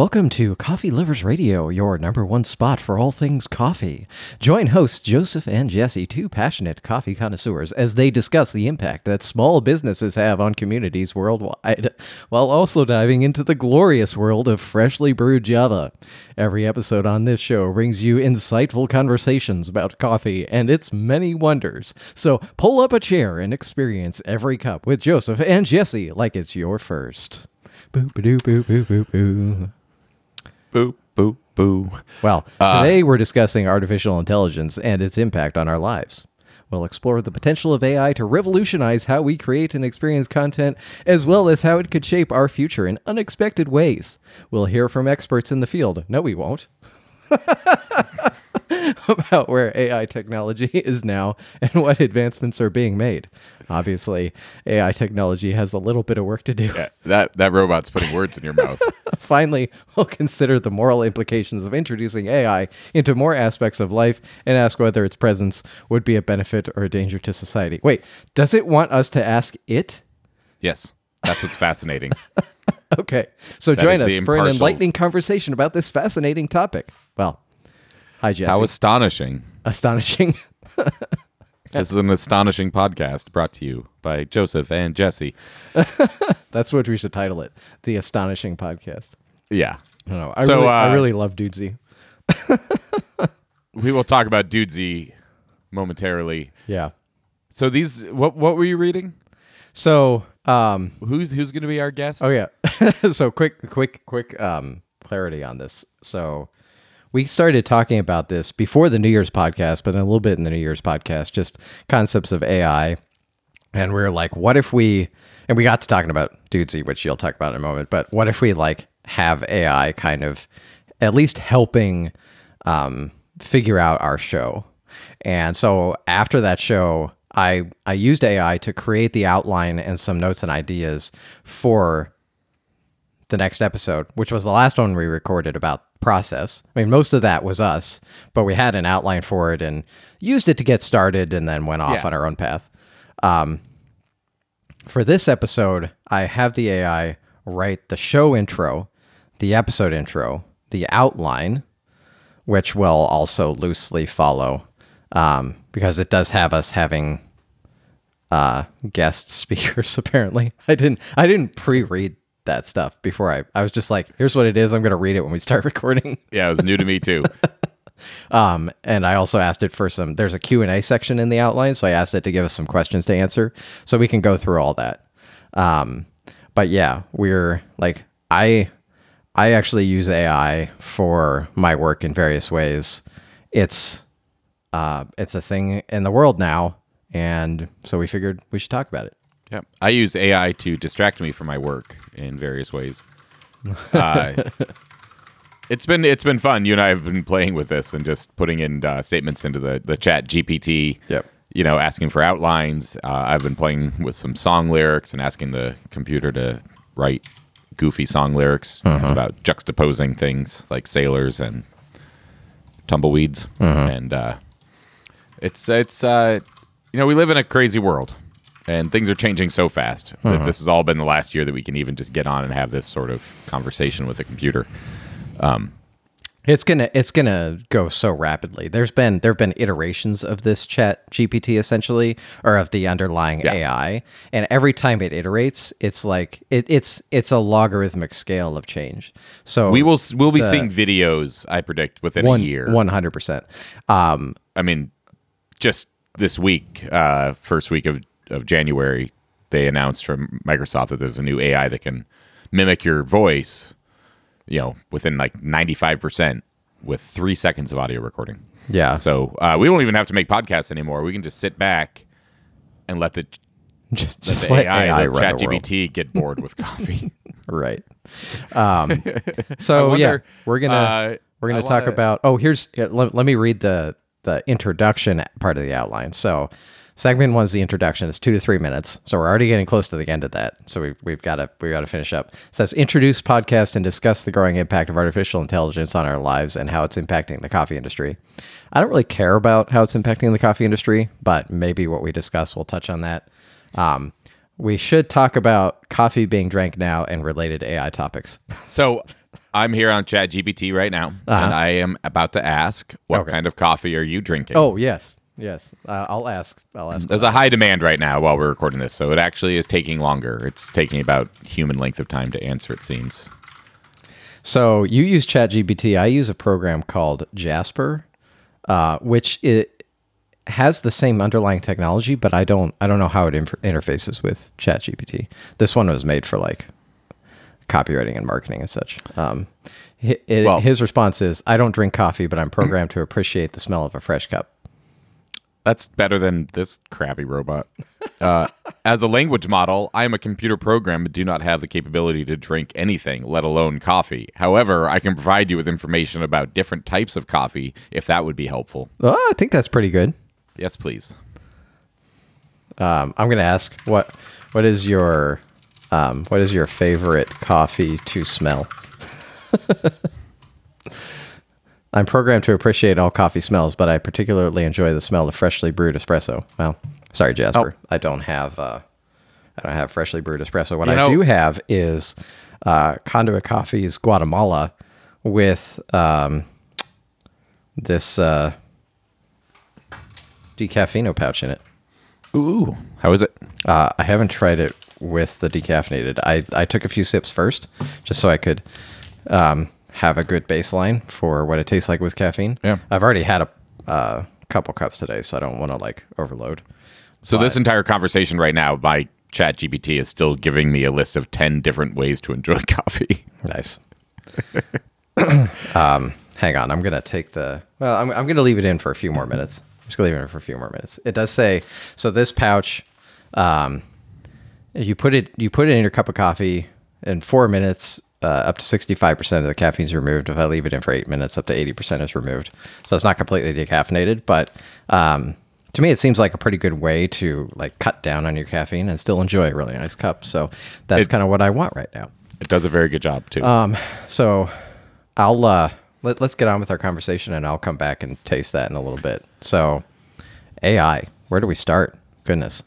Welcome to Coffee Lovers Radio, your number one spot for all things coffee. Join hosts Joseph and Jesse, two passionate coffee connoisseurs, as they discuss the impact that small businesses have on communities worldwide, while also diving into the glorious world of freshly brewed Java. Every episode on this show brings you insightful conversations about coffee and its many wonders. So pull up a chair and experience every cup with Joseph and Jesse like it's your first. Boo, boo, boo, boo, boo, boo. Boo, boo, boo. Well, uh, today we're discussing artificial intelligence and its impact on our lives. We'll explore the potential of AI to revolutionize how we create and experience content, as well as how it could shape our future in unexpected ways. We'll hear from experts in the field. No, we won't. about where AI technology is now and what advancements are being made. Obviously, AI technology has a little bit of work to do. Yeah, that that robot's putting words in your mouth. Finally, we'll consider the moral implications of introducing AI into more aspects of life and ask whether its presence would be a benefit or a danger to society. Wait, does it want us to ask it? Yes, that's what's fascinating. Okay, so That join us for an enlightening conversation about this fascinating topic. Well, hi, Jesse. How astonishing! astonishing. This is an astonishing podcast brought to you by Joseph and Jesse. That's what we should title it: the Astonishing Podcast. Yeah, I don't know. I So, really, I uh, really love Dudesy. we will talk about Dudesy momentarily. Yeah. So these, what what were you reading? So, um, Who's who's going to be our guest? Oh yeah. so quick, quick, quick um, clarity on this. So we started talking about this before the New Year's podcast, but a little bit in the New Year's podcast, just concepts of AI. And we are like, what if we? And we got to talking about Dudesy, which you'll talk about in a moment. But what if we like have AI kind of at least helping um, figure out our show? And so after that show, I I used AI to create the outline and some notes and ideas for the next episode, which was the last one we recorded about process. I mean, most of that was us, but we had an outline for it and used it to get started and then went off Yeah. on our own path. Um, for this episode, I have the AI write the show intro, the episode intro, the outline, which will also loosely follow um, because it does have us having uh, guest speakers. Apparently, I didn't I didn't pre-read that stuff before I I was just like, here's what it is. I'm gonna read it when we start recording. Yeah, it was new to me too. Um, and I also asked it for some. There's a Q and A section in the outline, so I asked it to give us some questions to answer, so we can go through all that. Um, but yeah, we're like I I actually use AI for my work in various ways. It's uh, it's a thing in the world now, and so we figured we should talk about it. Yeah, I use AI to distract me from my work in various ways. Uh, it's been it's been fun. You and I have been playing with this and just putting in uh, statements into the the Chat GPT. Yep. You know, asking for outlines. Uh, I've been playing with some song lyrics and asking the computer to write goofy song lyrics about juxtaposing things like sailors and tumbleweeds. And uh, it's it's uh, you know we live in a crazy world and things are changing so fast that this has all been the last year that we can even just get on and have this sort of conversation with a computer It's gonna it's gonna go so rapidly. There's been there've been iterations of this chat GPT essentially, or of the underlying Yeah. AI, and every time it iterates, it's like it, it's it's a logarithmic scale of change. So we will we'll be seeing videos i predict within one a year one hundred percent. Um, i mean just this week uh, first week of, of january they announced from microsoft that there's a new ai that can mimic your voice you know within like 95% with three seconds of audio recording yeah. So uh, we don't even have to make podcasts anymore. We can just sit back and let the, just let just the let AI, AI the run the world. ChatGPT get bored with coffee. right. Um, so yeah, we're gonna uh, we're gonna I talk wanna- about. Oh, here's let, let me read the the introduction part of the outline. So segment one is the introduction. It's two to three minutes. So we're already getting close to the end of that. So we've we've got to we got to finish up. It says introduce podcast and discuss the growing impact of artificial intelligence on our lives and how it's impacting the coffee industry. I don't really care about how it's impacting the coffee industry, but maybe what we discuss will touch on that. Um, we should talk about coffee being drank now and related AI topics. So I'm here on ChatGPT right now, Uh-huh. and I am about to ask, what Okay. kind of coffee are you drinking? Oh yes, yes. Uh, I'll ask. I'll ask. There's a high demand right now while we're recording this, so it actually is taking longer. It's taking about human length of time to answer, it seems. So you use ChatGPT. I use a program called Jasper, uh, which it has the same underlying technology, but I don't. I don't know how it inter- interfaces with ChatGPT. This one was made for like copywriting and marketing and such. Um, hi- it- Well- his response is, "I don't drink coffee, but I'm programmed to appreciate the smell of a fresh cup." That's better than this crappy robot. Uh, as a language model, I am a computer program and do not have the capability to drink anything, let alone coffee. However, I can provide you with information about different types of coffee if that would be helpful. Oh, I think that's pretty good. Yes, please. Um, I'm going to ask what what is your um, what is your favorite coffee to smell? I'm programmed to appreciate all coffee smells, but I particularly enjoy the smell of freshly brewed espresso. Well, sorry, Jasper, I don't have uh, I don't have freshly brewed espresso. What You I know- do have is uh, Conduit Coffee's Guatemala with um, this uh, decaffeino pouch in it. Ooh, how is it? Uh, I haven't tried it with the decaffeinated. I, I took a few sips first, just so I could um, have a good baseline for what it tastes like with caffeine. Yeah. I've already had a uh, couple cups today, so I don't want to like overload. So this entire conversation right now, my chat GPT is still giving me a list of 10 different ways to enjoy coffee. Nice. um, hang on, I'm gonna take the. Well, I'm I'm gonna leave it in for a few more minutes. I'm just gonna leave it in for a few more minutes. It does say so. This pouch, um, you put it you put it in your cup of coffee in four minutes. Uh, up to 65% of the caffeine is removed. If I leave it in for eight minutes, up to 80% is removed. So it's not completely decaffeinated, but um, to me, it seems like a pretty good way to like cut down on your caffeine and still enjoy a really nice cup. So that's kind of what I want right now. It does a very good job too. Um, so I'll uh let, let's get on with our conversation and I'll come back and taste that in a little bit. So AI, where do we start? Goodness.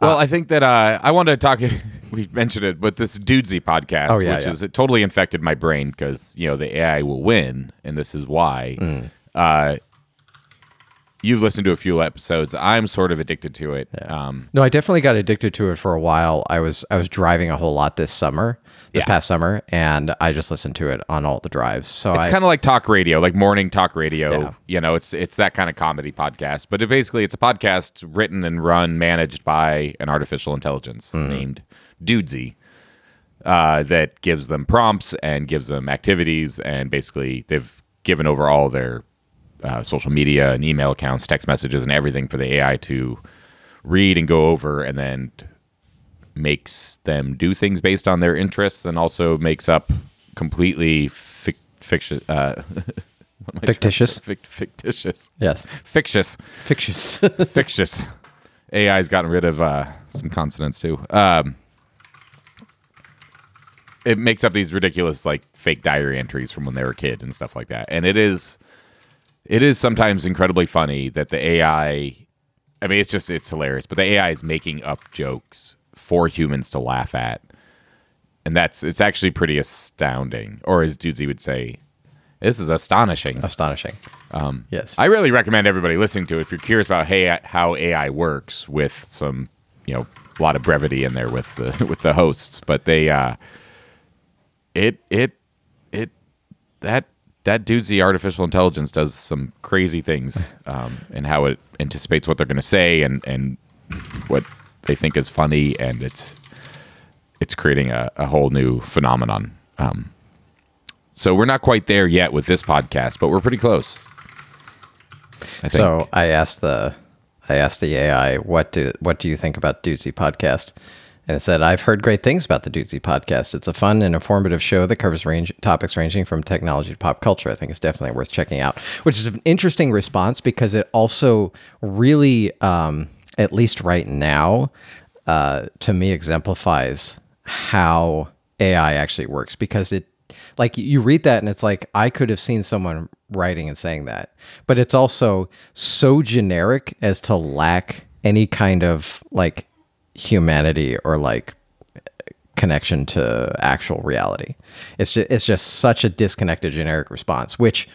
Well, I think that uh, I wanted to talk. we mentioned it, but this Dudesy podcast, Oh, yeah, which yeah. is it totally infected my brain because you know the AI will win, and this is why. Mm. Uh, you've listened to a few episodes. I'm sort of addicted to it. Um, No, I definitely got addicted to it for a while. I was I was driving a whole lot this summer, this Yeah. past summer, and I just listened to it on all the drives. So it's kind of like talk radio, like morning talk radio. Yeah. You know, it's it's that kind of comedy podcast, but it basically it's a podcast written and run, managed by an artificial intelligence Mm-hmm. named Dudesy. Uh, that gives them prompts and gives them activities, and basically they've given over all their uh, social media and email accounts, text messages, and everything for the AI to read and go over, and then makes them do things based on their interests, and also makes up completely fic- fiction. Uh, what am I trying to Fictitious? say? Fic- fictitious, yes, fictitious, fictitious. fictitious. AI's gotten rid of uh, some consonants too. Um, it makes up these ridiculous like fake diary entries from when they were a kid and stuff like that, and it is it is sometimes incredibly funny that the AI. I mean, it's just it's hilarious, but the AI is making up jokes for humans to laugh at, and that's it's actually pretty astounding. Or as Dudesy would say, this is astonishing. Astonishing. Um, yes. I really recommend everybody listening to it if you're curious about hey, how AI works with some, you know, a lot of brevity in there with the with the hosts. But they, uh, it it it that that dude's the artificial intelligence does some crazy things, um, and how it anticipates what they're going to say and and what they think is funny, and it's it's creating a, a whole new phenomenon. Um, so we're not quite there yet with this podcast, but we're pretty close. I. So I asked the I asked the AI what do what do you think about Dudesy podcast, and it said I've heard great things about the Dudesy podcast. It's a fun and informative show that covers range topics ranging from technology to pop culture. I think it's definitely worth checking out. Which is an interesting response because it also really, um, at least right now, uh, to me exemplifies how AI actually works because it like you read that and it's like I could have seen someone writing and saying that, but it's also so generic as to lack any kind of like humanity or like connection to actual reality. It's just it's just such a disconnected generic response, which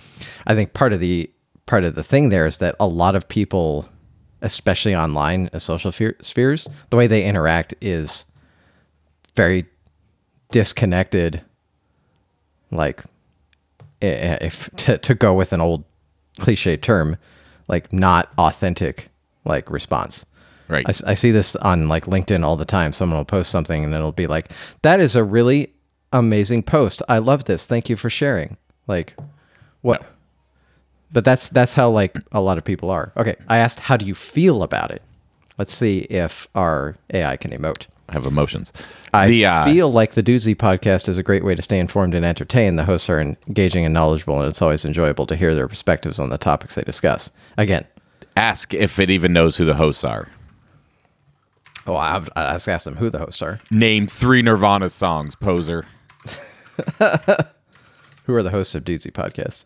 I think part of the part of the thing there is that a lot of people, especially online and social fe- spheres, the way they interact is very disconnected. Like, if to, to go with an old cliche term, like not authentic like response. Right. I, I see this on like LinkedIn all the time. Someone will post something and it'll be like, "That is a really amazing post. I love this. Thank you for sharing." Like, what? But that's that's how like a lot of people are. Okay, I asked, "How do you feel about it?" Let's see if our AI can emote. have emotions. I the, uh, feel like the Dudesy podcast is a great way to stay informed and entertained. The hosts are engaging and knowledgeable, and it's always enjoyable to hear their perspectives on the topics they discuss. Again, ask if it even knows who the hosts are. Oh, I've, I just asked them who the hosts are. Name three Nirvana songs, poser. Who are the hosts of Dudesy podcast?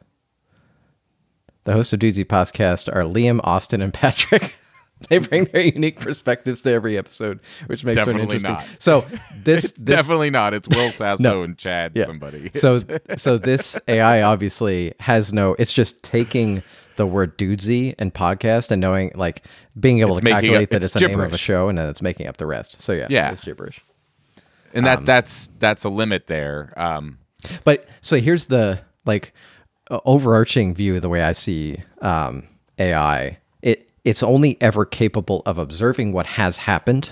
The hosts of Dudesy podcast are Liam, Austin, and Patrick. they bring their unique perspectives to every episode, which makes Definitely it interesting. not. So this, this Definitely not. It's Will Sasso No. and Chad Yeah. somebody. So so this AI obviously has no it's just taking the word dudesy and podcast and knowing like being able It's to calculate up- that it's it's, the name of a show and then it's making up the rest. So yeah, Yeah. it's gibberish. and um, that's that's a limit there. Um, But so here's the like uh, overarching view of the way I see um, AI. It it's only ever capable of observing what has happened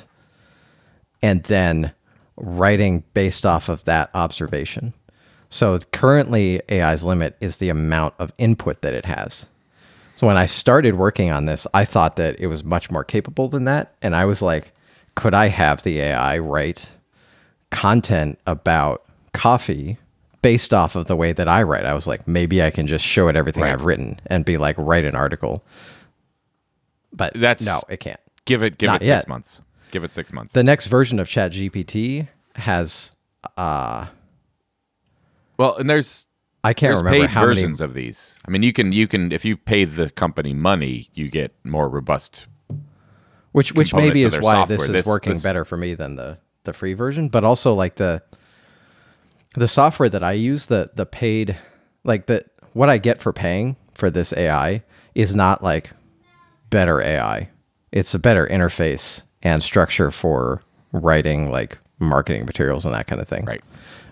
and then writing based off of that observation. So currently AI's limit is the amount of input that it has. So when I started working on this, I thought that it was much more capable than that and I was like could I have the AI write content about coffee based off of the way that I write. I was like, maybe I can just show it everything Right. I've written and be like, write an article. But That's- no, it can't. give it give Not it six yet. months. Give it six months. The next version of ChatGPT has uh well, and there's I can't there's remember paid how many. versions of these. I mean, you can you can if you pay the company money, you get more robust. which which maybe is why this is This- working this- better for me than the the free version but also like the the software that i use the the paid like the what i get for paying for this ai is not like better ai it's a better interface and structure for writing like marketing materials and that kind of thing Right.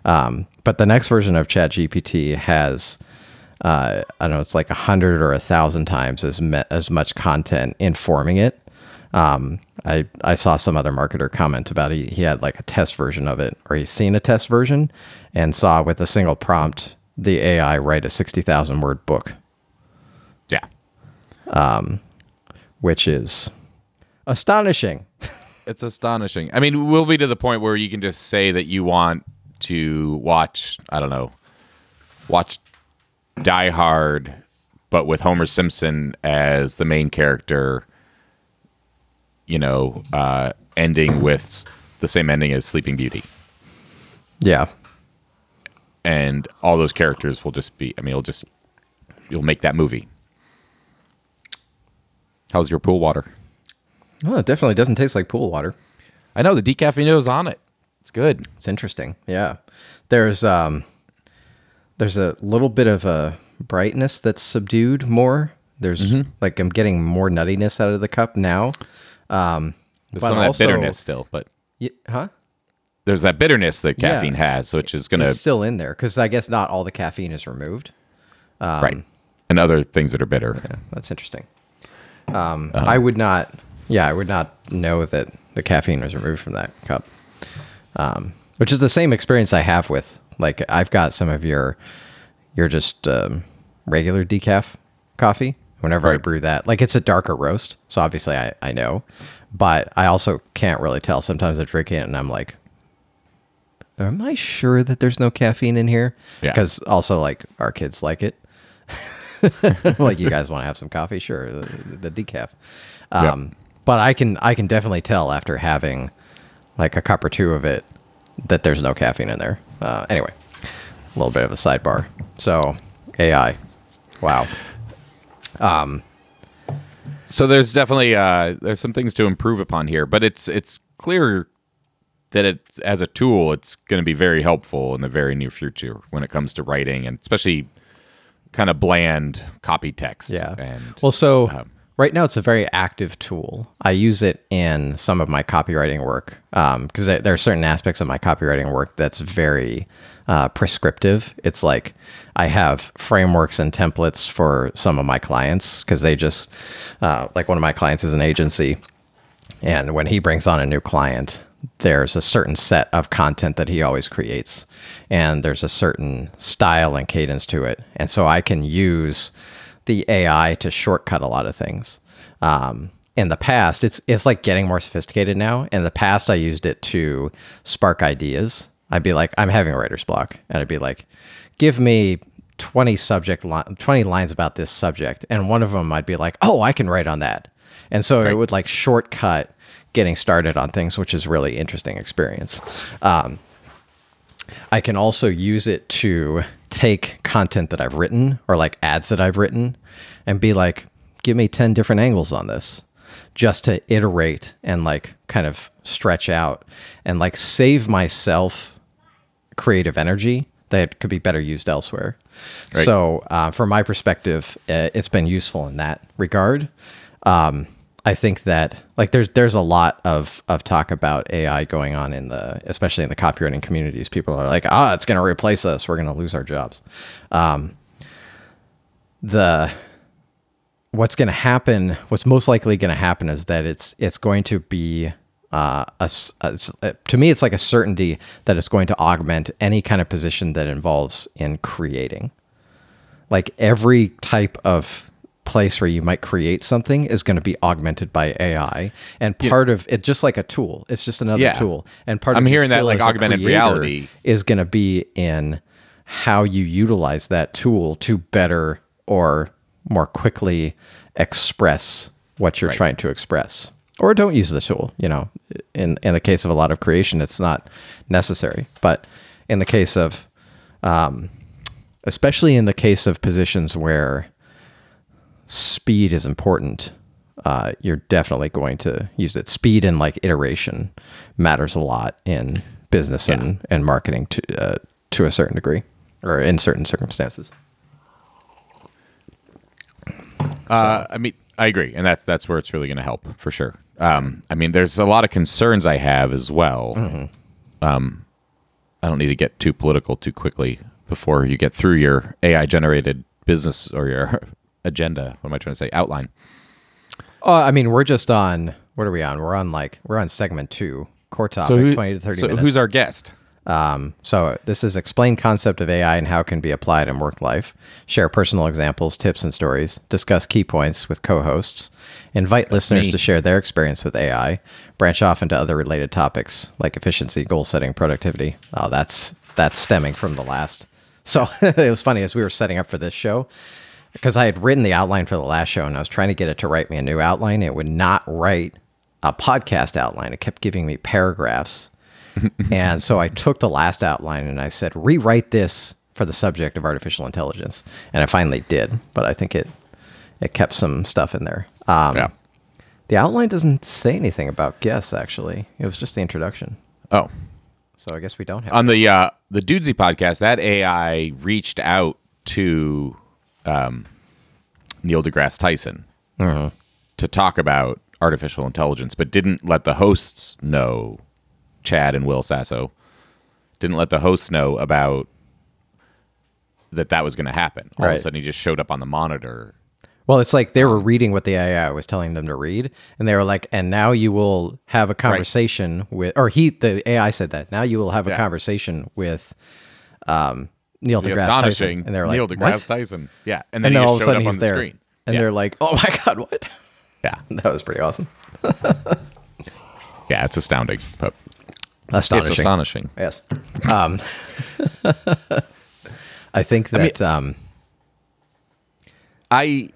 um, but the next version of ChatGPT has, uh, I don't know, it's like a hundred or a thousand times as me- as much content informing it. Um, I I saw some other marketer comment about he he had like a test version of it, or he's seen a test version, and saw with a single prompt the AI write a sixty thousand word book, Yeah. which is astonishing. It's astonishing. I mean, we'll be to the point where you can just say that you want to watch, I don't know, watch Die Hard, but with Homer Simpson as the main character, you know, uh, ending with the same ending as Sleeping Beauty. Yeah, And all those characters will just be, I mean, it'll just, you'll make that movie. How's your pool water? well, it definitely doesn't taste like pool water. I know the decaffeinated on it. Good. It's interesting. Yeah. There's um there's a little bit of a brightness that's subdued more. There's like I'm getting more nuttiness out of the cup now. Um There's but some of that also- bitterness still, but y- huh? there's that bitterness that Yeah. caffeine has, which is going to It's still in there cuz I guess not all the caffeine is removed. right, and other things that are bitter. Yeah, that's interesting. Um I would not yeah, I would not know that the caffeine was removed from that cup. Um which is the same experience I have with like I've got some of your your just um, regular decaf coffee whenever I brew that. Like it's a darker roast, so obviously I, I know. But I also can't really tell. Sometimes I'm drinking it and I'm like, Am I sure that there's no caffeine in here? Yeah. Because also like our kids like it. like you guys want to have some coffee? Sure, the, the decaf. Um, But I can I can definitely tell after having like a cup or two of it that there's no caffeine in there. Uh, anyway, a little bit of a sidebar. So AI, wow. Um, so there's definitely uh, there's some things to improve upon here, but it's it's clear that it's as a tool, it's going to be very helpful in the very near future when it comes to writing and especially kind of bland copy text. Yeah. And Well, so um, right now it's a very active tool. I use it in some of my copywriting work because there are certain aspects of my copywriting work that's very uh, prescriptive. It's like I have frameworks and templates for some of my clients because they just, uh, like one of my clients is an agency. And when he brings on a new client, there's a certain set of content that he always creates, and there's a certain style and cadence to it. And so I can use the AI to shortcut a lot of things. Um, in the past, it's it's like getting more sophisticated now. In the past, I used it to spark ideas. I'd be like, I'm having a writer's block, and I'd be like, give me 20 subject li- 20 lines about this subject, and one of them I'd be like, oh, I can write on that, and so it would like shortcut getting started on things, which is really interesting experience. Um, I can also use it to take content that I've written or like ads that I've written and be like, give me 10 different angles on this just to iterate and like kind of stretch out and like save myself creative energy that could be better used elsewhere. Right. So, uh, from my perspective, uh, it's been useful in that regard. Um, I think that like there's there's a lot of of talk about AI going on in the especially in the copywriting communities. People are like, ah, it's going to replace us. We're going to lose our jobs. Um, the what's going to happen? What's most likely going to happen is that it's it's going to be uh, a, a uh, to me, it's like a certainty that it's going to augment any kind of position that involves in creating like every type of place where you might create something is going to be augmented by AI, and part of it, just like a tool, it's just another Yeah. tool. And part of I'm of hearing that, like, augmented reality. is going to be in how you utilize that tool to better or more quickly express what you're trying to express. Or don't use the tool. You know, in in the case of a lot of creation, it's not necessary. But in the case of um, especially in the case of positions where speed is important, uh, you're definitely going to use it. Speed and like iteration matters a lot in business and, and marketing to uh, to a certain degree or in certain circumstances. Uh, I mean, I agree, and that's that's where it's really going to help for sure. Um, I mean, there's a lot of concerns I have as well. Um, I don't need to get too political too quickly before you get through your AI generated business or your agenda. What am I trying to say? Outline. Oh, I mean, we're just on. What are we on? We're on like we're on segment two, core topic, So, who- twenty to thirty so minutes. who's our guest? Um, so this is explain concept of AI and how it can be applied in work life. Share personal examples, tips, and stories. Discuss key points with co-hosts. Invite listeners me. to share their experience with AI. Branch off into other related topics like efficiency, goal setting, productivity. Oh, that's that's stemming from the last. So it was funny as we were setting up for this show because I had written the outline for the last show and I was trying to get it to write me a new outline. It would not write a podcast outline. It kept giving me paragraphs. and so I took the last outline and I said, rewrite this for the subject of artificial intelligence. And I finally did, but I think it it kept some stuff in there. Um, yeah. The outline doesn't say anything about guests, actually. It was just the introduction. Oh, So I guess we don't have. on the uh, the Dudesy podcast, that AI reached out to um, Neil deGrasse Tyson to talk about artificial intelligence, but didn't let the hosts know. Chad and Will Sasso didn't let the hosts know about that that was going to happen. All of a sudden, he just showed up on the monitor. Well, it's like they were reading what the AI was telling them to read, and they were like, "And now you will have a conversation with," or he, the AI said that. Now you will have a conversation with um, Neil The deGrasse astonishing Tyson, and they're like, Neil deGrasse "What?" Tyson. Yeah, And and then, then he all of a sudden up he's on the there, screen. and yeah. they're like, "Oh my god, what?" yeah, That was pretty awesome. yeah, it's astounding, but Astonishing. it's astonishing. Yes. Um, I think that um, I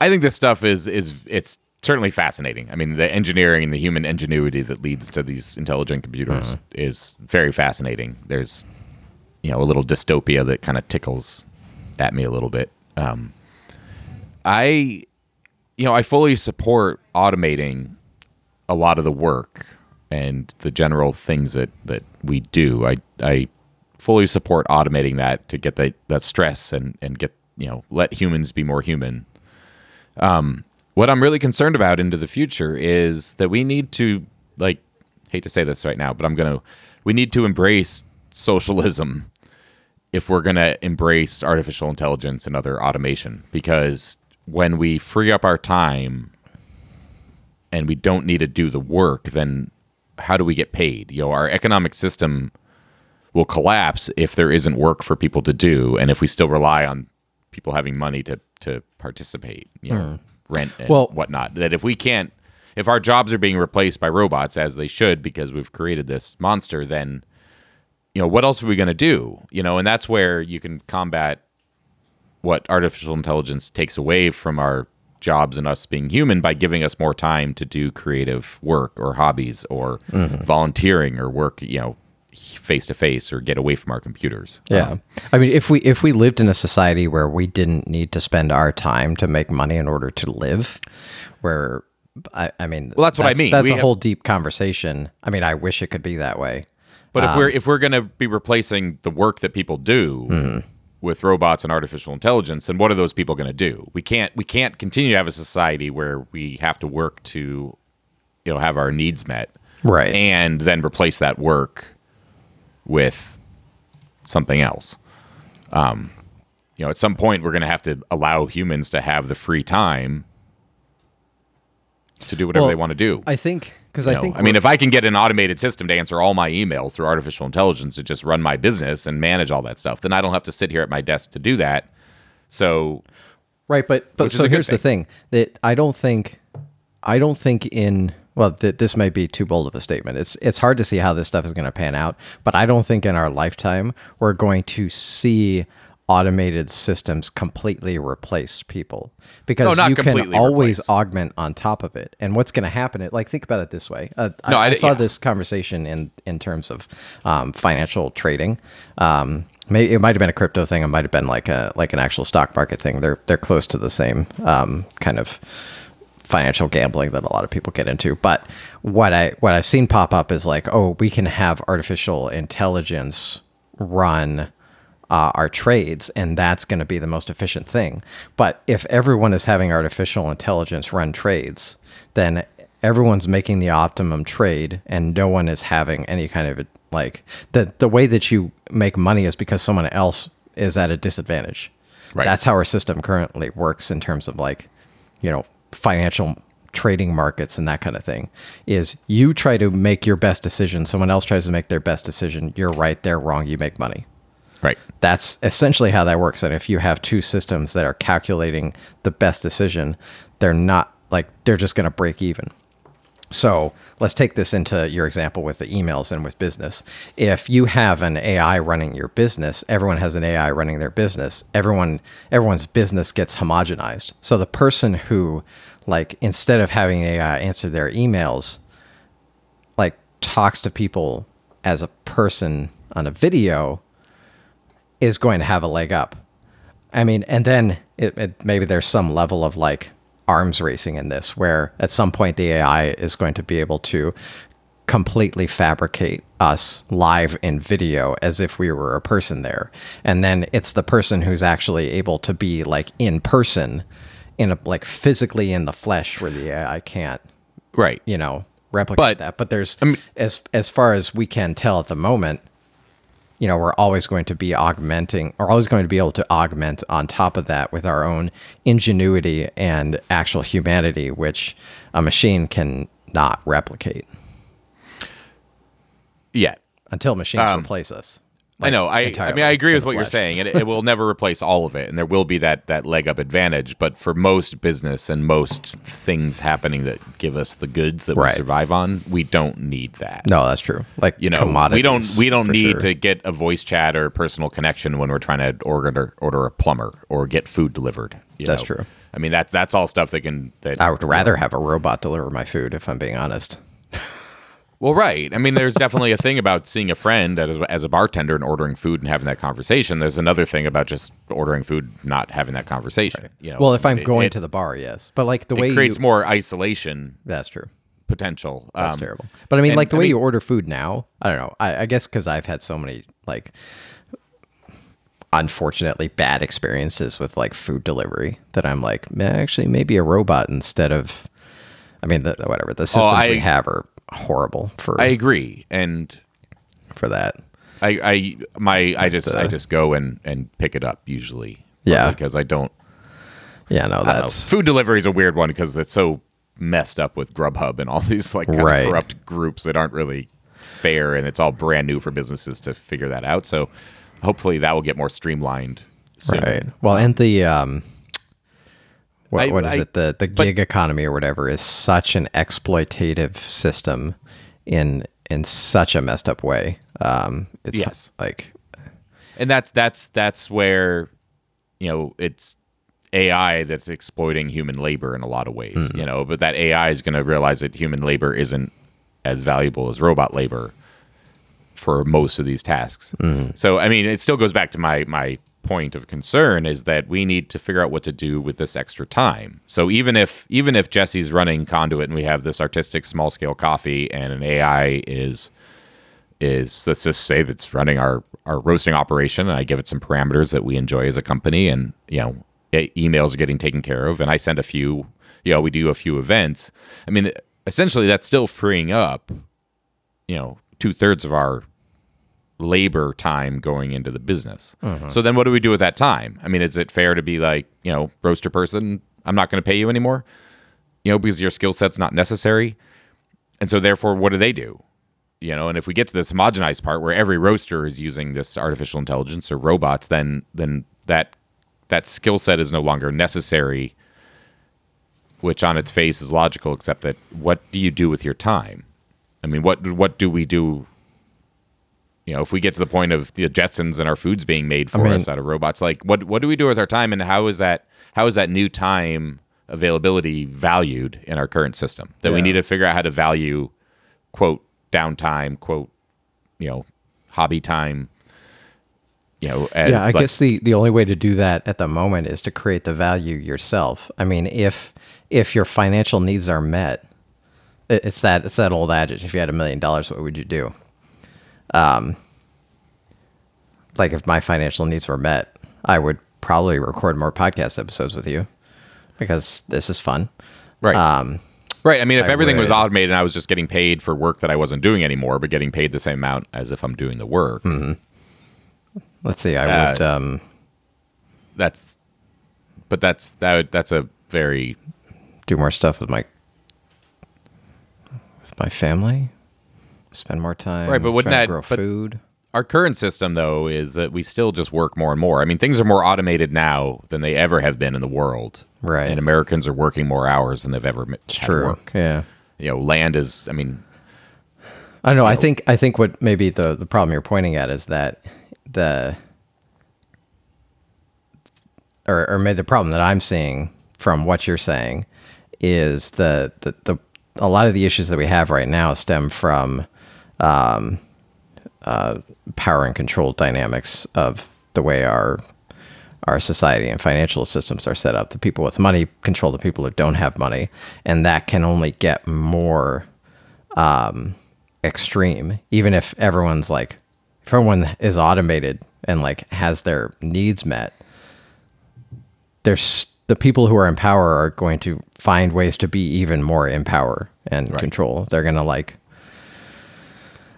I think this stuff is is it's certainly fascinating. I mean, the engineering and the human ingenuity that leads to these intelligent computers is very fascinating. There's you know a little dystopia that kind of tickles at me a little bit. Um, I you know I fully support automating a lot of the work and the general things that that we do. I I fully support automating that to get that that stress and and get you know let humans be more human. Um, what I'm really concerned about into the future is that we need to like hate to say this right now, but I'm gonna we need to embrace socialism if we're gonna embrace artificial intelligence and other automation because when we free up our time and we don't need to do the work, then how do we get paid? You know, our economic system will collapse if there isn't work for people to do, and if we still rely on people having money to to participate, you know, hmm. rent and Well- whatnot. That if we can't, if our jobs are being replaced by robots as they should because we've created this monster, then you know what else are we going to do? You know, and that's where you can combat what artificial intelligence takes away from our jobs and us being human by giving us more time to do creative work or hobbies or volunteering or work, you know, face to face or get away from our computers. Yeah. Um, I mean, if we if we lived in a society where we didn't need to spend our time to make money in order to live, where I, I mean, Well, that's what I mean. That's We a have- whole deep conversation. I mean, I wish it could be that way. But if we're if we're going to be replacing the work that people do with robots and artificial intelligence, then what are those people going to do? We can't we can't continue to have a society where we have to work to you know have our needs met. Right. and then replace that work with something else. Um, you know, at some point, we're going to have to allow humans to have the free time to do whatever Well, they want to do. I think because I know, think I mean, if I can get an automated system to answer all my emails through artificial intelligence to just run my business and manage all that stuff, then I don't have to sit here at my desk to do that. So, Right, but but so here's the thing that I don't think I don't think in well th- this might be too bold of a statement. It's it's hard to see how this stuff is going to pan out, but I don't think in our lifetime we're going to see automated systems completely replace people because No, you can always replace. augment on top of it. And what's going to happen? It like think about it this way. Uh, No, I, I I saw yeah. this conversation in in terms of um, financial trading. Um, maybe it might have been a crypto thing. It might have been like a like an actual stock market thing. They're they're close to the same um, kind of financial gambling that a lot of people get into. But what I what I've seen pop up is like, oh, we can have artificial intelligence run uh, our trades, and that's going to be the most efficient thing. But if everyone is having artificial intelligence run trades, then everyone's making the optimum trade, and no one is having any kind of like the the way that you make money is because someone else is at a disadvantage. Right. That's how our system currently works in terms of like, you know, financial trading markets and that kind of thing. Is you try to make your best decision, someone else tries to make their best decision. You're right, they're wrong. You make money. Right. That's essentially how that works. And if you have two systems that are calculating the best decision, they're not like they're just going to break even. So let's take this into your example with the emails and with business. If you have an AI running your business, everyone has an AI running their business. Everyone, everyone's business gets homogenized. So the person who, like, instead of having AI answer their emails, like talks to people as a person on a video, is going to have a leg up. I mean, and then it, it, maybe there's some level of like arms racing in this, where at some point the AI is going to be able to completely fabricate us live in video as if we were a person there. And then it's the person who's actually able to be like in person, in a like physically in the flesh, where the AI can't Right. you know replicate But, that but there's I mean- as as far as we can tell at the moment you know we're always going to be augmenting or always going to be able to augment on top of that with our own ingenuity and actual humanity which a machine can not replicate Yet. until machines Um, replace us I know. I, I mean, I agree with what you're saying, and it, it will never replace all of it, and there will be that that leg up advantage. But for most business and most things happening that give us the goods that Right. we survive on, we don't need that. no that's true like you know, we don't we don't need sure. to get a voice chat or personal connection when we're trying to order order a plumber or get food delivered. That's know? true. I mean, that's that's all stuff that can. That i would rather have a robot deliver my food if i'm being honest Well, right. I mean, there's definitely a thing about seeing a friend as, as a bartender and ordering food and having that conversation. There's another thing about just ordering food, not having that conversation. You know, well if i'm it- going it, to the bar yes but like the way it creates you, more isolation. that's true potential. That's Um, terrible. But I mean, and, like the I way mean- you order food now, I don't know. I, I guess because I've had so many like unfortunately bad experiences with like food delivery that I'm like, actually, maybe a robot instead of. I mean, the, whatever the systems Oh, I- we have are horrible for I agree, and for that. I, I my I just I just go and and pick it up usually. Yeah. because I don't. Yeah, no, that's food delivery is a weird one because it's so messed up with Grubhub and all these like kind Right. of corrupt groups that aren't really fair, and it's all brand new for businesses to figure that out. So hopefully that will get more streamlined. Soon. right. Well, and the um, what, I- what is I- it? The the but- gig economy or whatever is such an exploitative system in in such a messed up way. Um, it's Yes. like and that's that's that's where you know it's AI that's exploiting human labor in a lot of ways. Mm-hmm. You know, but that AI is going to realize that human labor isn't as valuable as robot labor for most of these tasks. Mm-hmm. So, I mean, it still goes back to my my point of concern is that we need to figure out what to do with this extra time. So even if even if Jesse's running conduit and we have this artistic small scale coffee and an AI is is let's just say that's running our our roasting operation and I give it some parameters that we enjoy as a company and you know emails are getting taken care of and I send a few you know we do a few events I mean essentially that's still freeing up you know two thirds of our labor time going into the business. Mm-hmm. So then what do we do with that time? I mean is it fair to be like you know roaster person I'm not going to pay you anymore? You know because your skill set's not necessary. And so therefore what do they do? You know and if we get to this homogenized part where every roaster is using this artificial intelligence or robots then then that that skill set is no longer necessary which on its face is logical except that what do you do with your time? I mean what what do we do you know if we get to the point of the jetsons and our foods being made for mean- us out of robots like what what do we do with our time and how is that how is that new time availability valued in our current system that we need to figure out how to value quote downtime quote you know hobby time you know as yeah, I like- guess the the only way to do that at the moment is to create the value yourself. I mean, if if your financial needs are met, it's that it's that old adage: if you had a million dollars, what would you do? Um, like if my financial needs were met, I would probably record more podcast episodes with you because this is fun. right Um, right i mean if I everything was automated and i was just getting paid for work that i wasn't doing anymore but getting paid the same amount as if i'm doing the work let's see, I Uh, would. Um, that's but that's that would- that's a very do more stuff with my with my family. Spend more time. Right, but wouldn't that- grow food? our current system though is that we still just work more and more i mean things are more automated now than they ever have been in the world Right. and americans are working more hours than they've ever m- had True. work Yeah. you know land is i mean I don't know. I think I think what maybe the the problem you're pointing at is that the or or maybe the problem that I'm seeing from what you're saying is the the, the a lot of the issues that we have right now stem from um, uh, power and control dynamics of the way our our society and financial systems are set up. The people with money control the people who don't have money, and that can only get more um, extreme. Even if everyone's like, if everyone is automated and like has their needs met, there's the people who are in power are going to find ways to be even more in power and control. They're gonna like.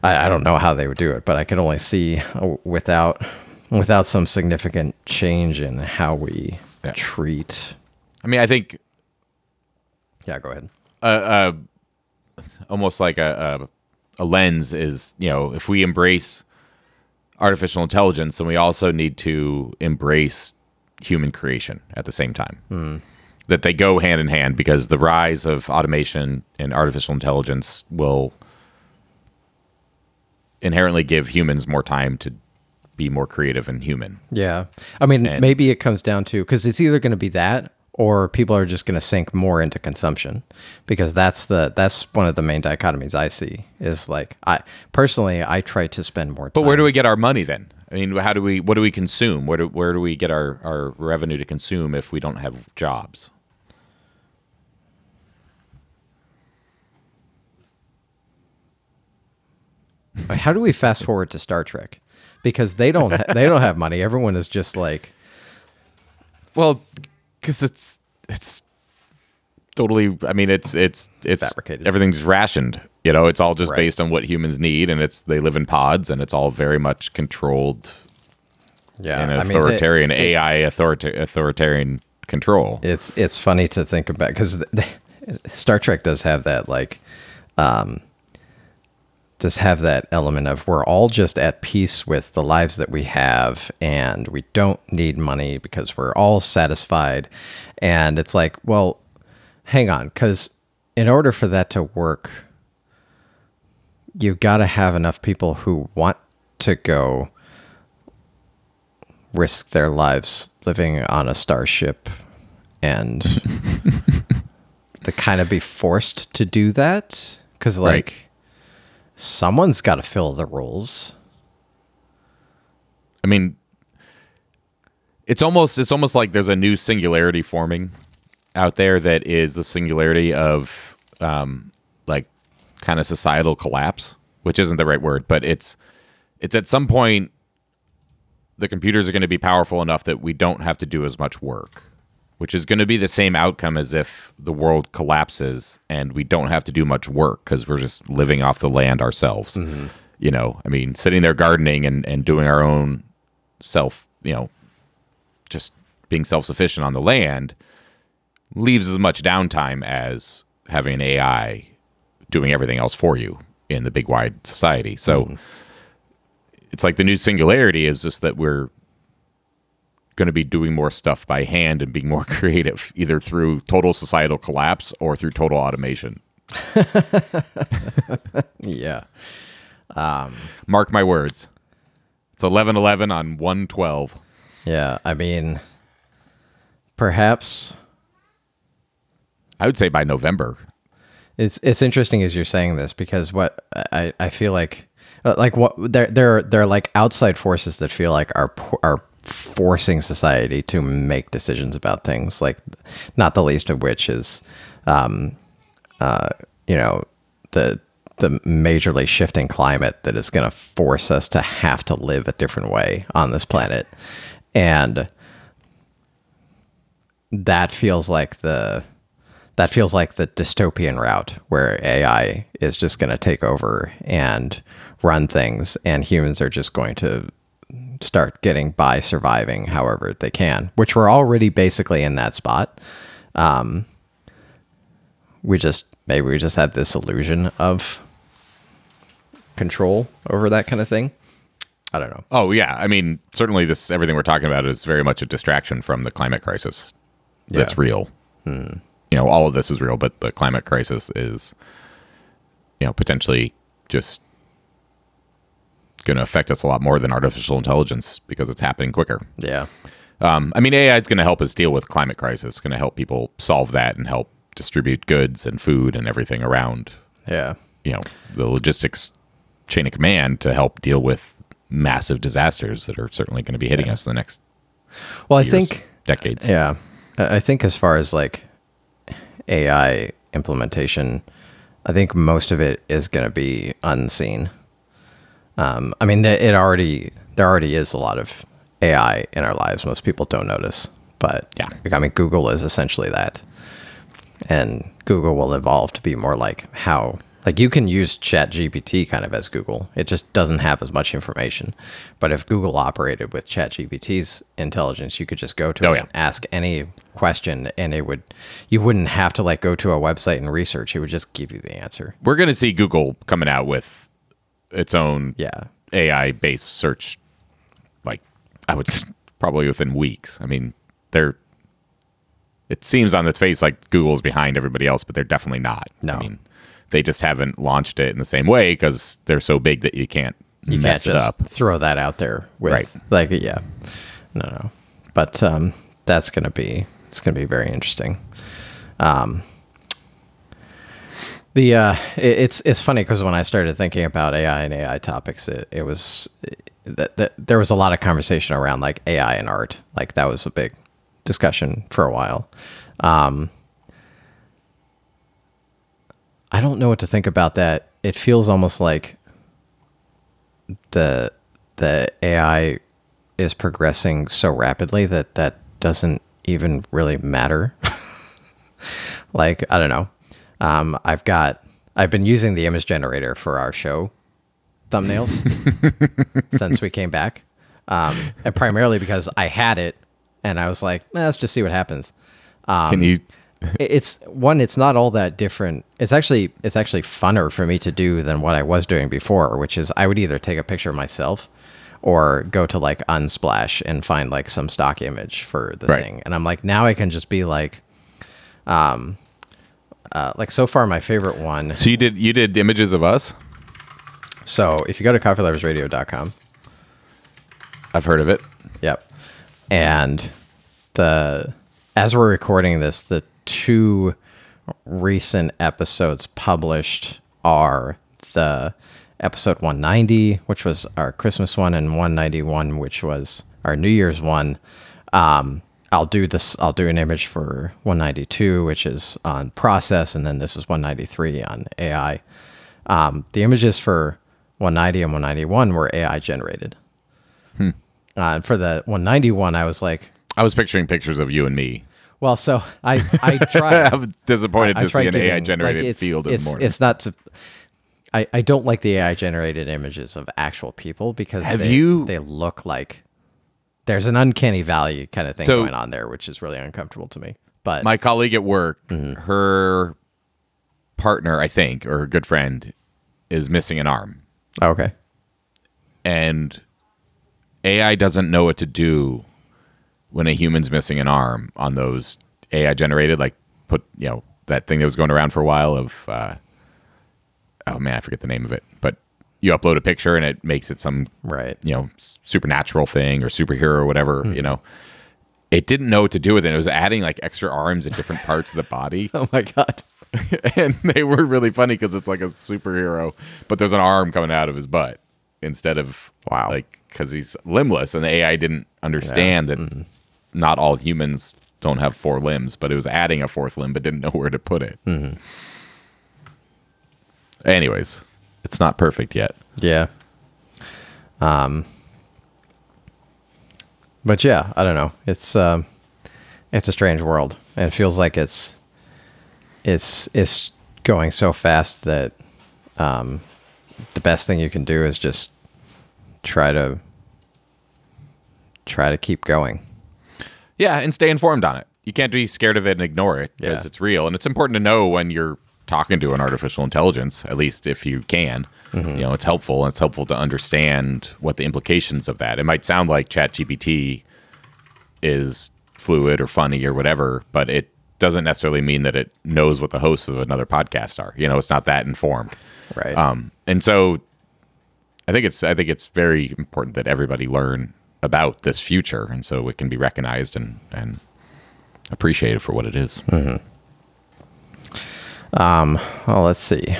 I, I don't know how they would do it, but I can only see uh, without without some significant change in how we Yeah. treat. i mean i think Yeah, go ahead. uh, uh, almost like a, a a lens is you know if we embrace artificial intelligence then we also need to embrace human creation at the same time that they go hand in hand because the rise of automation and artificial intelligence will inherently give humans more time to be more creative and human Yeah. I mean, And- maybe it comes down to because it's either going to be that or people are just going to sink more into consumption because that's the that's one of the main dichotomies I see is like I personally I try to spend more time. But where do we get our money then? I mean, how do we? What do we consume? Where do where do we get our our revenue to consume if we don't have jobs? How do we fast forward to Star Trek? Because they don't ha- they don't have money. Everyone is just like Well, because it's it's totally. I mean, it's it's it's Fabricated. Everything's rationed. You know, it's all just Right. based on what humans need, and it's they live in pods, and it's all very much controlled yeah, in I an mean, they- authoritarian AI authorita- authoritarian control. it's it's funny to think about because Star Trek does have that like, um, does have that element of we're all just at peace with the lives that we have and we don't need money because we're all satisfied, and it's like, well, hang on, because in order for that to work, you've got to have enough people who want to go risk their lives living on a starship and to kind of be forced to do that because like Right. Someone's got to fill the roles. I mean, it's almost it's almost like there's a new singularity forming out there that is the singularity of um, like kind of societal collapse, which isn't the right word, but it's it's at some point the computers are going to be powerful enough that we don't have to do as much work, which is going to be the same outcome as if the world collapses and we don't have to do much work because we're just living off the land ourselves. Mm-hmm. You know, I mean, sitting there gardening and, and doing our own self, you know, just being self sufficient on the land leaves as much downtime as having an AI doing everything else for you in the big wide society. So mm-hmm. it's like the new singularity is just that we're going to be doing more stuff by hand and being more creative, either through total societal collapse or through total automation. yeah Mark my words. It's eleven eleven on one twelve. yeah i mean perhaps I would say by November. It's it's interesting as you're saying this because what I, I feel like uh, like what there there are- there are like outside forces that feel like are are forcing society to make decisions about things like not the least of which is um uh you know the the majorly shifting climate that is going to force us to have to live a different way on this planet. And that feels like the that feels like the dystopian route where AI is just going to take over and run things, and humans are just going to start getting by surviving however they can, which we're already basically in that spot. Um, we just maybe we just have this illusion of control over that kind of thing. I don't know. Oh yeah, I mean certainly this everything we're talking about is very much a distraction from the climate crisis. That's Yeah. real. You know, all of this is real, but the climate crisis is, you know, potentially just going to affect us a lot more than artificial intelligence because it's happening quicker. Yeah. Um, I mean, AI is going to help us deal with climate crisis. Going to help people solve that and help distribute goods and food and everything around. Yeah. You know, the logistics chain of command to help deal with massive disasters that are certainly going to be hitting us in the next Well, I years, think decades. Yeah. I I think as far as like AI implementation, I think most of it is going to be unseen. Um, I mean, it already there already is a lot of AI in our lives. Most people don't notice, but Yeah. I mean, Google is essentially that, and Google will evolve to be more like how like you can use Chat GPT kind of as Google. It just doesn't have as much information. But if Google operated with Chat GPT's intelligence, you could just go to Oh, it yeah. and ask any question and it would you wouldn't have to like go to a website and research. It would just give you the answer. We're going to see Google coming out with its own Yeah. AI based search, like I would probably within weeks. I mean, they're. It seems on its face like Google's behind everybody else, but they're definitely not. No. I mean, they just haven't launched it in the same way because they're so big that you can't You can't just throw that out there with Right. like yeah. No, no. But um that's going to be it's going to be very interesting. Um the uh it, it's it's funny cuz when I started thinking about AI and AI topics it, it was that, that there was a lot of conversation around like AI and art. Like that was a big discussion for a while. Um I don't know what to think about that. It feels almost like the the AI is progressing so rapidly that that doesn't even really matter. like I don't know. Um, I've got I've been using the image generator for our show thumbnails since we came back, um, and primarily because I had it and I was like, eh, let's just see what happens. Um, Can you? it's one it's not all that different it's actually it's actually funner for me to do than what i was doing before which is i would either take a picture of myself or go to like unsplash and find like some stock image for the Right. thing and i'm like now i can just be like um uh, like so far my favorite one So you did you did images of us? so if you go to coffeeloversradio.com I've heard of it. Yep. And the as we're recording this, the two recent episodes published are the episode 190, which was our Christmas one, and 191, which was our New Year's one. Um, I'll do this. I'll do an image for 192, which is on process, and then this is 193 on AI. Um, the images for 190 and 191 were AI generated. Uh, for the 191, I was like, I was picturing pictures of you and me. well, so I I tried. I'm disappointed I to see an AI generated like, it's- field in it's, the morning. It's not. To, I I don't like the AI generated images of actual people because Have they, you- they look like there's an uncanny valley kind of thing So- going on there, which is really uncomfortable to me. But My colleague at work, Mm-hmm. her partner, I think, or her good friend, is missing an arm, okay, and AI doesn't know what to do when a human's missing an arm on those AI generated, like put you know that thing that was going around for a while of. Uh, oh man, I forget the name of it, but you upload a picture and it makes it some right. you know supernatural thing or superhero or whatever Hmm. you know it didn't know what to do with it it was adding like extra arms in different parts of the body Oh my god. and they were really funny because it's like a superhero but there's an arm coming out of his butt instead of Wow. like because he's limbless and the ai didn't understand that Mm-hmm. not all humans don't have four limbs but it was adding a fourth limb but didn't know where to put it Mm-hmm. anyways it's not perfect yet Yeah. Um. But yeah, I don't know. It's um, it's a strange world, and it feels like it's it's it's going so fast that um, the best thing you can do is just try to try to keep going. Yeah, and stay informed on it. You can't be scared of it and ignore it because Yeah. it's real, and it's important to know when you're talking to an artificial intelligence. At least if you can, Mm-hmm. you know, it's helpful. And it's helpful to understand what the implications of that. It might sound like ChatGPT is fluid or funny or whatever, but it doesn't necessarily mean that it knows what the hosts of another podcast are. You know, it's not that informed. Right. Um, and so I think it's I think it's very important that everybody learn about this future, and so it can be recognized and and appreciated for what it is. Well, let's see.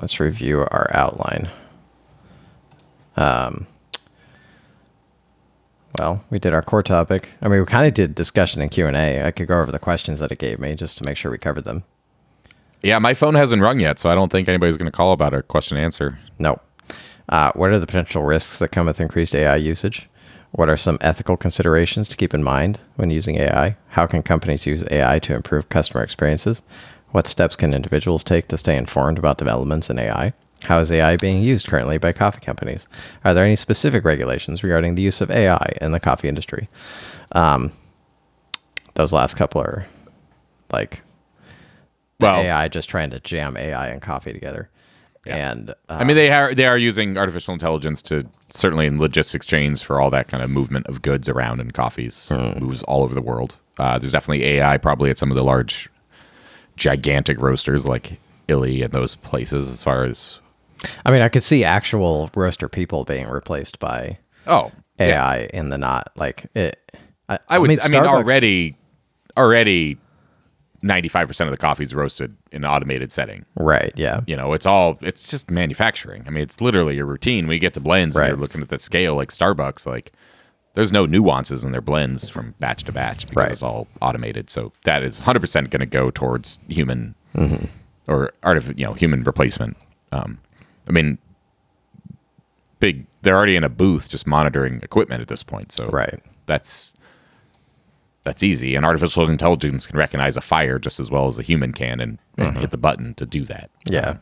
Let's review our outline. Um, well, we did our core topic. I mean, we kind of did discussion and Q and A. I could go over the questions that it gave me just to make sure we covered them. Yeah, my phone hasn't rung yet, so I don't think anybody's going to call about a question and answer. No. Uh, what are the potential risks that come with increased AI usage? What are some ethical considerations to keep in mind when using AI? How can companies use AI to improve customer experiences? What steps can individuals take to stay informed about developments in AI? How is AI being used currently by coffee companies? Are there any specific regulations regarding the use of AI in the coffee industry? Um, those last couple are like Well, AI just trying to jam AI and coffee together. And uh, I mean they are they are using artificial intelligence to certainly in logistics chains for all that kind of movement of goods around and coffees moves all over the world. Uh, there's definitely AI probably at some of the large, gigantic roasters like Illy and those places as far as I mean, I could see actual roaster people being replaced by oh AI in the not like it. I, I would. I mean, Starbucks- already, already, ninety-five percent of the coffee is roasted in an automated setting. right? Yeah, You know, it's all. It's just manufacturing. I mean, it's literally a routine. When you get to blends, and Right. you're looking at the scale like Starbucks. Like, there's no nuances in their blends from batch to batch because Right. it's all automated. So that is hundred percent going to go towards human or artificial, you know, human replacement. Um, I mean, big. They're already in a booth just monitoring equipment at this point. So Right. that's that's easy. And artificial intelligence can recognize a fire just as well as a human can, and, and hit the button to do that. Yeah. Um,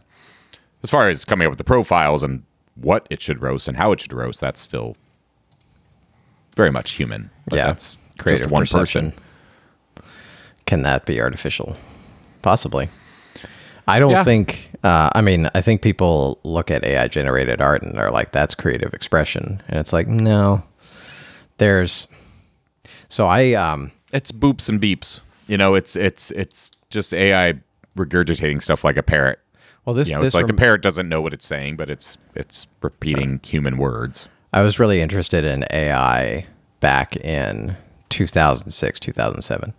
as far as coming up with the profiles and what it should roast and how it should roast, that's still very much human. Yeah. that's Creative just one perception. person. Can that be artificial? Possibly. I don't Yeah. think. Uh, I mean, I think people look at AI generated art and they're like, "That's creative expression," and it's like, no. There's. So I um It's boops and beeps. You know, it's it's it's just AI regurgitating stuff like a parrot. well this You know, this it's like the parrot doesn't know what it's saying, but it's it's repeating human words. I was really interested in AI back in 2006, 2007.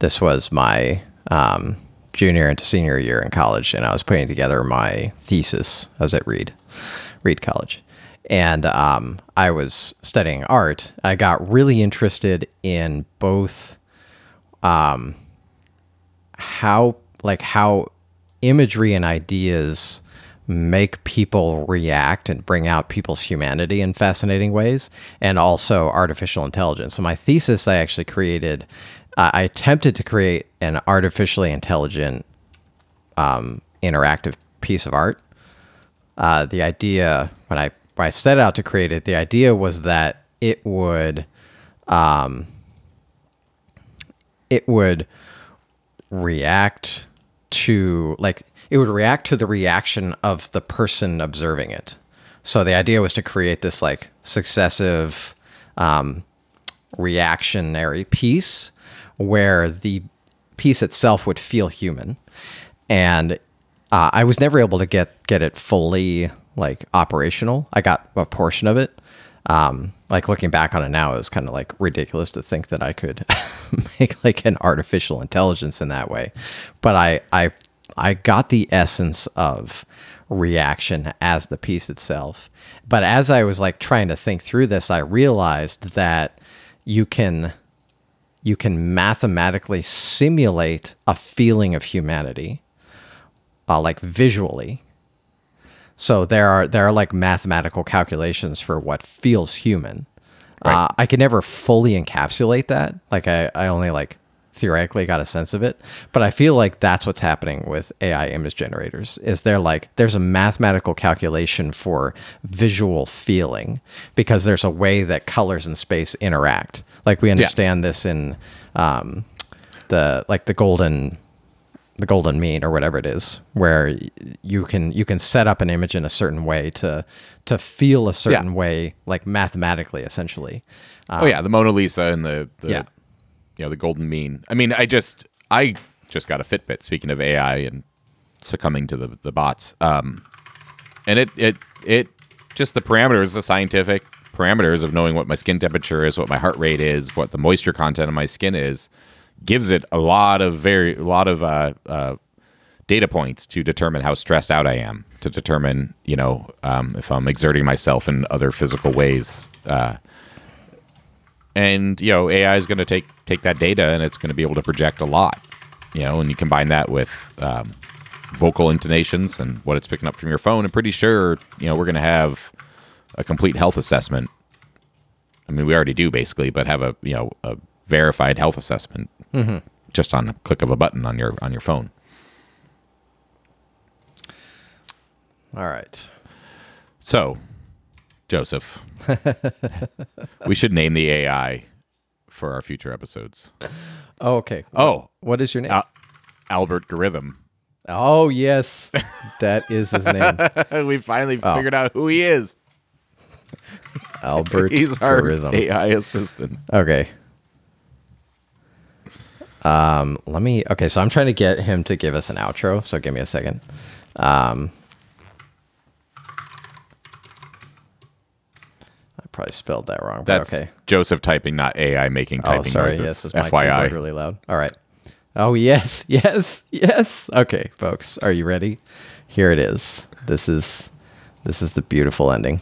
This was my um, junior into senior year in college, and I was putting together my thesis. I was at Reed, Reed College. And um, I was studying art. I got really interested in both um, how like how imagery and ideas make people react and bring out people's humanity in fascinating ways and also artificial intelligence. So my thesis i actually created uh, i attempted to create an artificially intelligent um, interactive piece of art. Uh, the idea when I when I set out to create it, the idea was that it would um, it would react to like it would react to the reaction of the person observing it. So the idea was to create this like successive um, reactionary piece where the piece itself would feel human and uh, I was never able to get get it fully like operational. I got a portion of it. Um, like looking back on it now, it was kind of like ridiculous to think that I could make like an artificial intelligence in that way. But I I I got the essence of reaction as the piece itself. But as I was like trying to think through this, I realized that you can you can mathematically simulate a feeling of humanity uh, like visually. So there are there are like mathematical calculations for what feels human. Uh, I can never fully encapsulate that. Like I, I only like theoretically got a sense of it, but I feel like that's what's happening with AI image generators. Is there like there's a mathematical calculation for visual feeling because there's a way that colors and space interact. Like we understand this in um, the like the golden the golden mean or whatever it is where you can you can set up an image in a certain way to to feel a certain way like mathematically essentially oh yeah, the Mona Lisa and the, the Yeah. You know the golden mean. I mean, I just I just got a Fitbit. Speaking of AI and succumbing to the the bots, um, and it it it just the parameters, the scientific parameters of knowing what my skin temperature is, what my heart rate is, what the moisture content of my skin is, gives it a lot of very a lot of uh, uh, data points to determine how stressed out I am, to determine you know um, if I'm exerting myself in other physical ways. Uh, and you know AI is going to take take that data and it's going to be able to project a lot. You know, and you combine that with um, vocal intonations and what it's picking up from your phone. I'm pretty sure you know we're going to have a complete health assessment. I mean, we already do basically, but have a you know a verified health assessment just on a click of a button on your on your phone. all right So, Joseph, we should name the AI for our future episodes. oh okay Oh, what is your name Al- Albert Gorithm. oh yes that is his name we finally figured out who he is. albert He's our. AI assistant. okay um let me okay so i'm trying to get him to give us an outro so give me a second um probably spelled that wrong That's okay Joseph typing, not AI making typing. Oh, typing sorry. noises. Yes, is my keyboard FYI. really loud? All right. Oh yes, yes, yes. Okay, folks, are you ready? Here it is. This is this is the beautiful ending.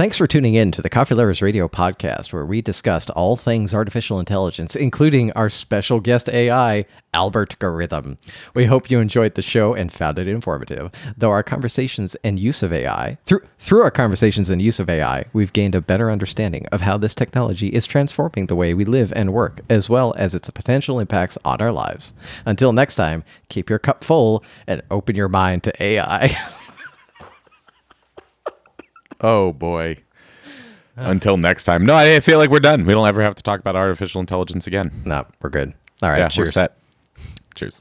Thanks for tuning in to the Coffee Lovers Radio podcast, where we discussed all things artificial intelligence, including our special guest AI, Albert Gorithm. We hope you enjoyed the show and found it informative. Though our conversations and use of AI, through through our conversations and use of AI, we've gained a better understanding of how this technology is transforming the way we live and work, as well as its potential impacts on our lives. Until next time, keep your cup full and open your mind to AI. Oh boy. Until next time. No, I feel like we're done. We don't ever have to talk about artificial intelligence again. no, we're good. All right, yeah, cheers. we're set. Cheers.